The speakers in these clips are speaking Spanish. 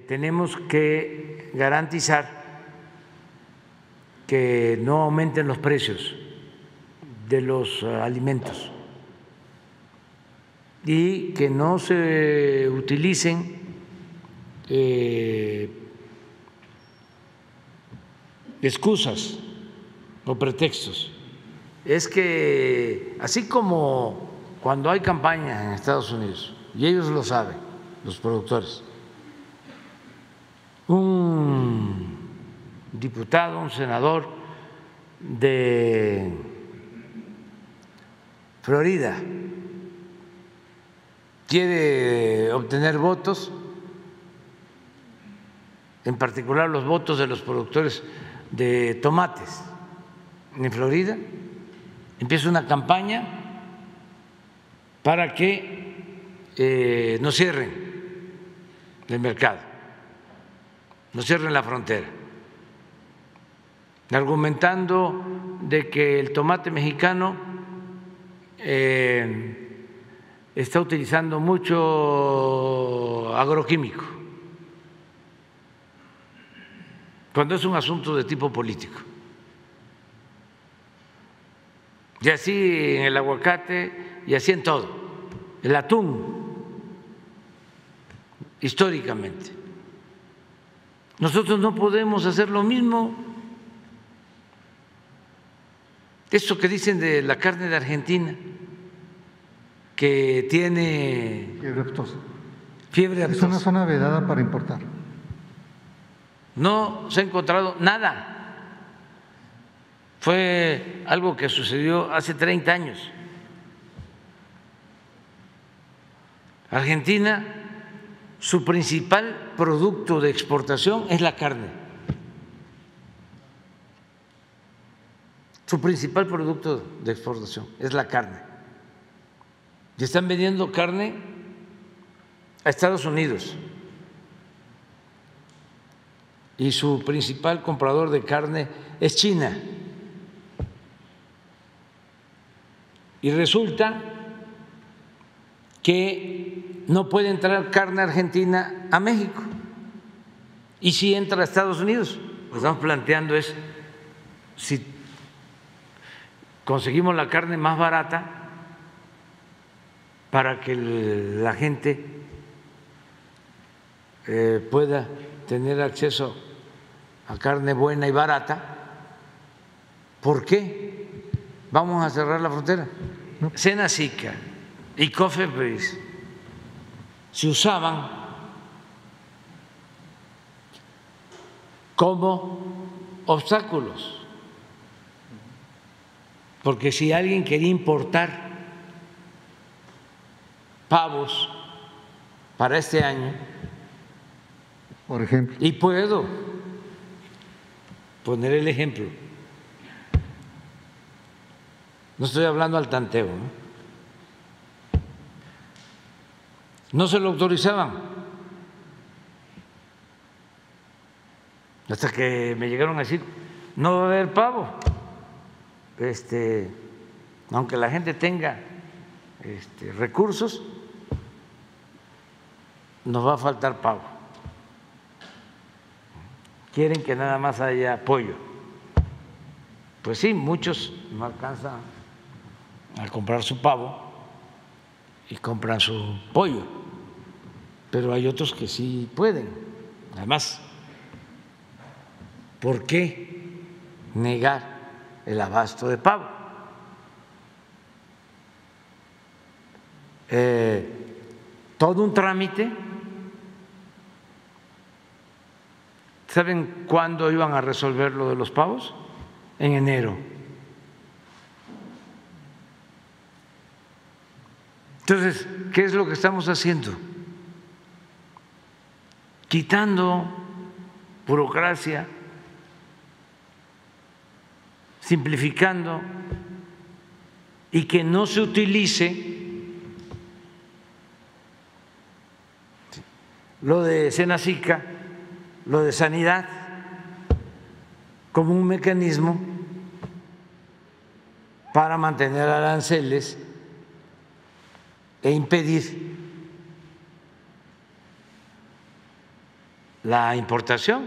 Tenemos que garantizar que no aumenten los precios de los eh, alimentos y que no se utilicen eh, excusas o pretextos. Es que así como cuando hay campaña en Estados Unidos, y ellos lo saben, los productores, un diputado, un senador de Florida. Quiere obtener votos, en particular los votos de los productores de tomates en Florida, empieza una campaña para que eh, no cierren el mercado, no cierren la frontera argumentando de que el tomate mexicano eh, está utilizando mucho agroquímico, cuando es un asunto de tipo político. Y así en el aguacate y así en todo, el atún, históricamente. Nosotros no podemos hacer lo mismo eso que dicen de la carne de Argentina, que tiene fiebre aftosa. Fiebre Es una zona vedada para importar. No se ha encontrado nada. Fue algo que sucedió hace 30 años. Argentina, su principal producto de exportación es la carne. Su principal producto de exportación es la carne. Y están vendiendo carne a Estados Unidos. Y su principal comprador de carne es China. Y resulta que no puede entrar carne argentina a México. Y si entra a Estados Unidos, lo que estamos planteando es si conseguimos la carne más barata para que la gente eh, pueda tener acceso a carne buena y barata, ¿por qué vamos a cerrar la frontera? Senacica y Cofepris se usaban como obstáculos. Porque si alguien quería importar pavos para este año, por ejemplo, y puedo poner el ejemplo, no estoy hablando al tanteo, ¿no? No se lo autorizaban. Hasta que me llegaron a decir, no va a haber pavo este, aunque la gente tenga este, recursos, nos va a faltar pago. Quieren que nada más haya apoyo. Pues sí, muchos no alcanzan a comprar su pavo y compran su pollo, pero hay otros que sí pueden. Además, ¿por qué negar el abasto de pavo. Eh, todo un trámite. ¿Saben cuándo iban a resolver lo de los pavos? En enero. Entonces, ¿qué es lo que estamos haciendo? Quitando burocracia, simplificando y que no se utilice lo de Senacica, lo de sanidad, como un mecanismo para mantener aranceles e impedir la importación.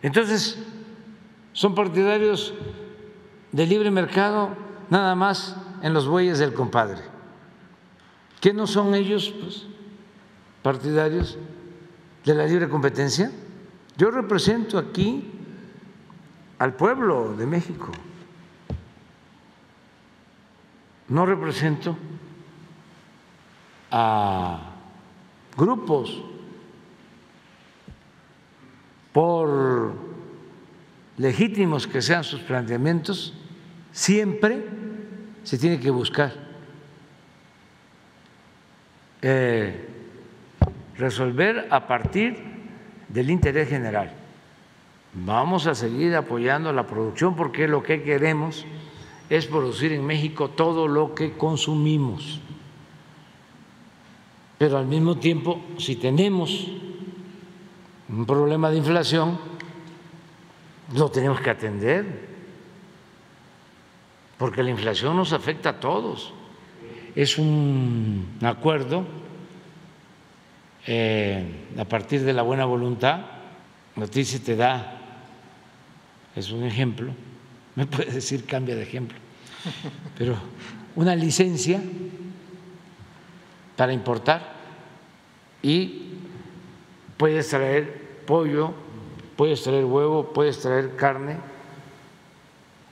Entonces, son partidarios del libre mercado nada más en los bueyes del compadre. ¿Qué no son ellos pues, partidarios de la libre competencia? Yo represento aquí al pueblo de México, no represento a grupos por legítimos que sean sus planteamientos, siempre se tiene que buscar eh, resolver a partir del interés general. Vamos a seguir apoyando la producción porque lo que queremos es producir en México todo lo que consumimos. Pero al mismo tiempo, si tenemos un problema de inflación, lo tenemos que atender, porque la inflación nos afecta a todos. Es un acuerdo eh, a partir de la buena voluntad, noticia te da, es un ejemplo, me puede decir cambia de ejemplo, pero una licencia para importar y puedes traer pollo, puedes traer huevo, puedes traer carne,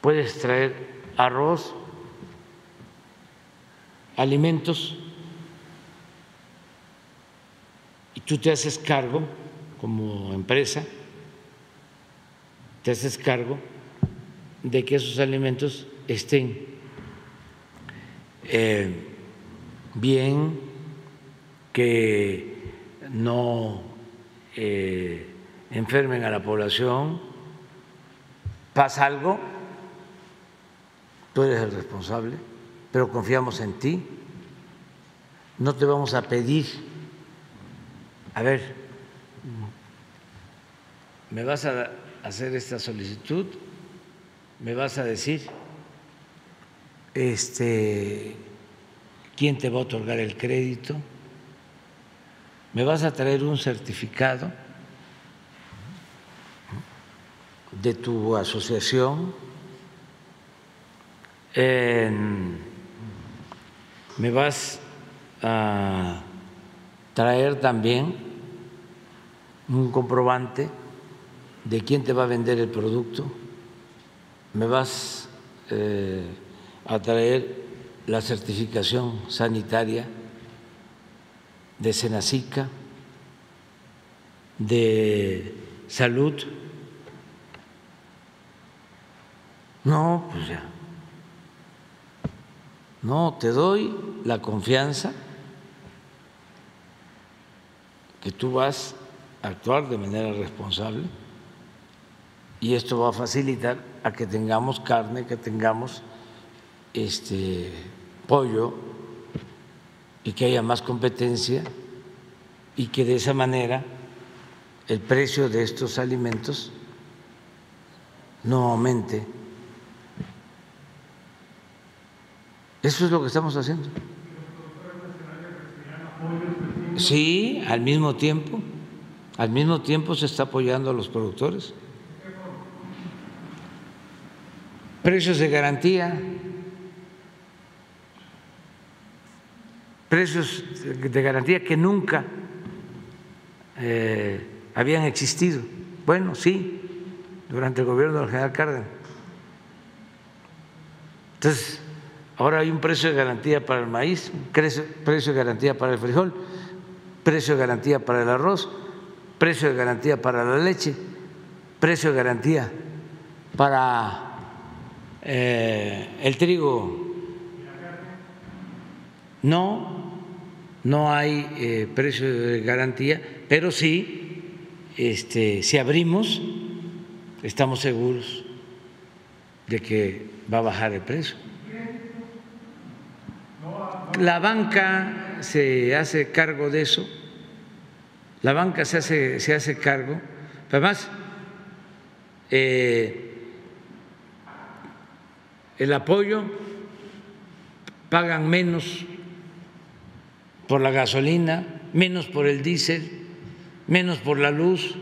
puedes traer arroz, alimentos, y tú te haces cargo como empresa, te haces cargo de que esos alimentos estén eh, bien, que no eh, enfermen a la población, pasa algo, tú eres el responsable, pero confiamos en ti, no te vamos a pedir, a ver, me vas a hacer esta solicitud, me vas a decir este quién te va a otorgar el crédito, me vas a traer un certificado de tu asociación, me vas a traer también un comprobante de quién te va a vender el producto, me vas eh, a traer la certificación sanitaria de Senacica, de salud. No, pues ya. No, te doy la confianza que tú vas a actuar de manera responsable y esto va a facilitar a que tengamos carne, que tengamos este pollo, y que haya más competencia y que de esa manera el precio de estos alimentos no aumente. Eso es lo que estamos haciendo. Sí, al mismo tiempo, al mismo tiempo se está apoyando a los productores. Precios de garantía. precios de garantía que nunca eh, habían existido. Bueno, sí, durante el gobierno del general Cárdenas. Entonces, ahora hay un precio de garantía para el maíz, precio de garantía para el frijol, precio de garantía para el arroz, precio de garantía para la leche, precio de garantía para eh, el trigo. No, no hay eh, precio de garantía, pero sí, este, si abrimos, estamos seguros de que va a bajar el precio. La banca se hace cargo de eso, la banca se hace, se hace cargo, además, eh, el apoyo pagan menos por la gasolina, menos por el diésel, menos por la luz,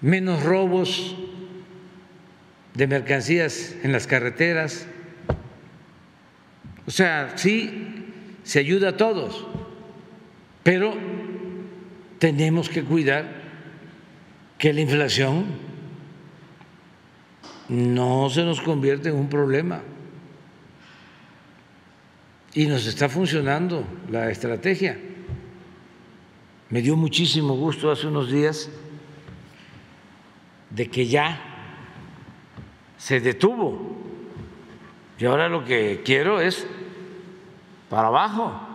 menos robos de mercancías en las carreteras. O sea, sí, se ayuda a todos, pero tenemos que cuidar que la inflación no se nos convierte en un problema. Y nos está funcionando la estrategia. Me dio muchísimo gusto hace unos días de que ya se detuvo. Y ahora lo que quiero es para abajo.